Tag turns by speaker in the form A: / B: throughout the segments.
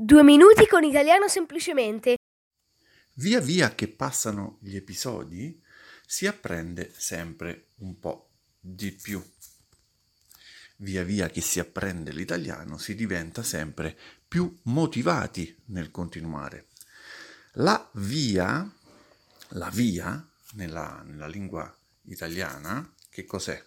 A: Due minuti con italiano semplicemente.
B: Via via che passano gli episodi si apprende sempre un po' di più. Via via che si apprende l'italiano si diventa sempre più motivati nel continuare. La via, la via nella, nella lingua italiana, che cos'è?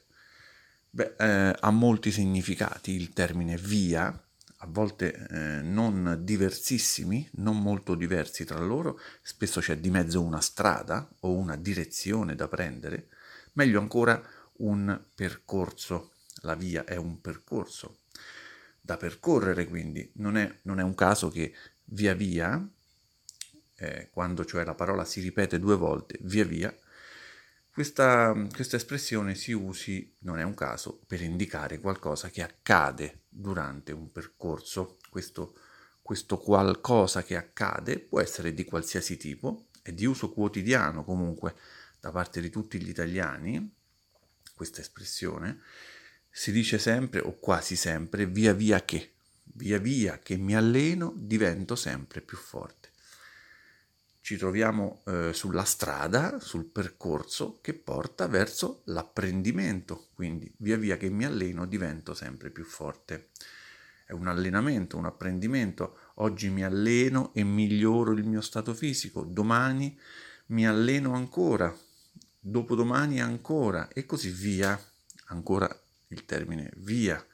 B: Beh, eh, ha molti significati il termine via a volte eh, non diversissimi, non molto diversi tra loro, spesso c'è di mezzo una strada o una direzione da prendere, meglio ancora un percorso, la via è un percorso da percorrere, quindi non è, non è un caso che via via, eh, quando cioè la parola si ripete due volte, via via, questa, questa, espressione si usi, non è un caso, per indicare qualcosa che accade durante un percorso. Questo, questo qualcosa che accade può essere di qualsiasi tipo, è di uso quotidiano comunque da parte di tutti gli italiani, questa espressione, si dice sempre o quasi sempre via via che, via via che mi alleno divento sempre più forte ci troviamo eh, sulla strada, sul percorso che porta verso l'apprendimento, quindi via via che mi alleno divento sempre più forte. È un allenamento, un apprendimento. Oggi mi alleno e miglioro il mio stato fisico, domani mi alleno ancora, dopodomani ancora e così via. Ancora il termine via.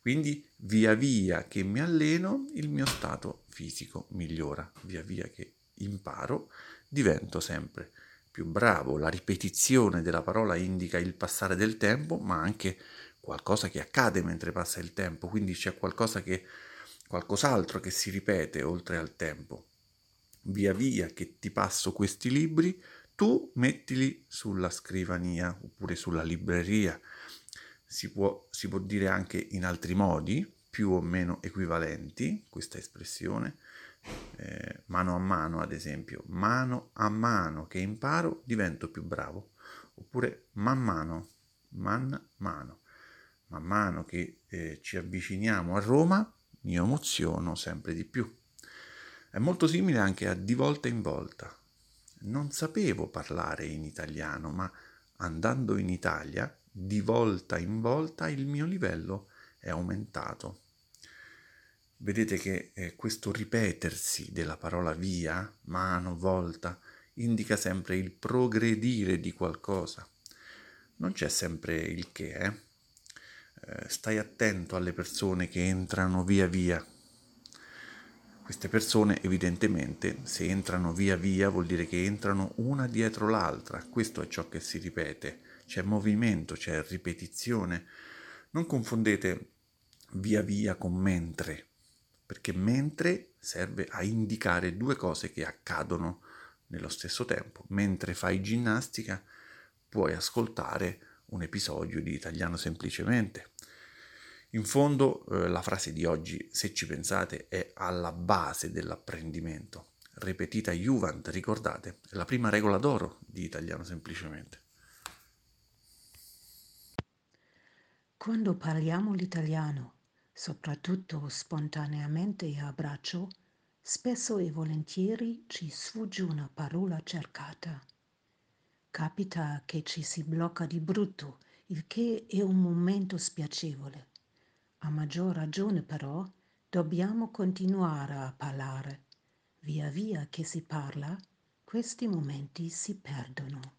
B: Quindi via via che mi alleno il mio stato fisico migliora, via via che imparo, divento sempre più bravo. La ripetizione della parola indica il passare del tempo, ma anche qualcosa che accade mentre passa il tempo, quindi c'è qualcosa che, qualcos'altro che si ripete oltre al tempo. Via via che ti passo questi libri, tu mettili sulla scrivania oppure sulla libreria. Si può, si può dire anche in altri modi, più o meno equivalenti, questa espressione eh, mano a mano, ad esempio, mano a mano che imparo divento più bravo, oppure man mano, man mano, man mano che eh, ci avviciniamo a Roma mi emoziono sempre di più. È molto simile anche a di volta in volta. Non sapevo parlare in italiano, ma andando in Italia, di volta in volta il mio livello è aumentato. Vedete che eh, questo ripetersi della parola via, mano, volta, indica sempre il progredire di qualcosa. Non c'è sempre il che, eh? eh? Stai attento alle persone che entrano via via. Queste persone evidentemente se entrano via via vuol dire che entrano una dietro l'altra, questo è ciò che si ripete, c'è movimento, c'è ripetizione. Non confondete via via con mentre, perché mentre serve a indicare due cose che accadono nello stesso tempo. Mentre fai ginnastica puoi ascoltare un episodio di Italiano semplicemente. In fondo eh, la frase di oggi, se ci pensate, è alla base dell'apprendimento. Repetita Juvent, ricordate, è la prima regola d'oro di Italiano semplicemente.
C: Quando parliamo l'italiano soprattutto spontaneamente e a braccio, spesso e volentieri ci sfugge una parola cercata. Capita che ci si blocca di brutto, il che è un momento spiacevole. A maggior ragione però dobbiamo continuare a parlare. Via via che si parla, questi momenti si perdono.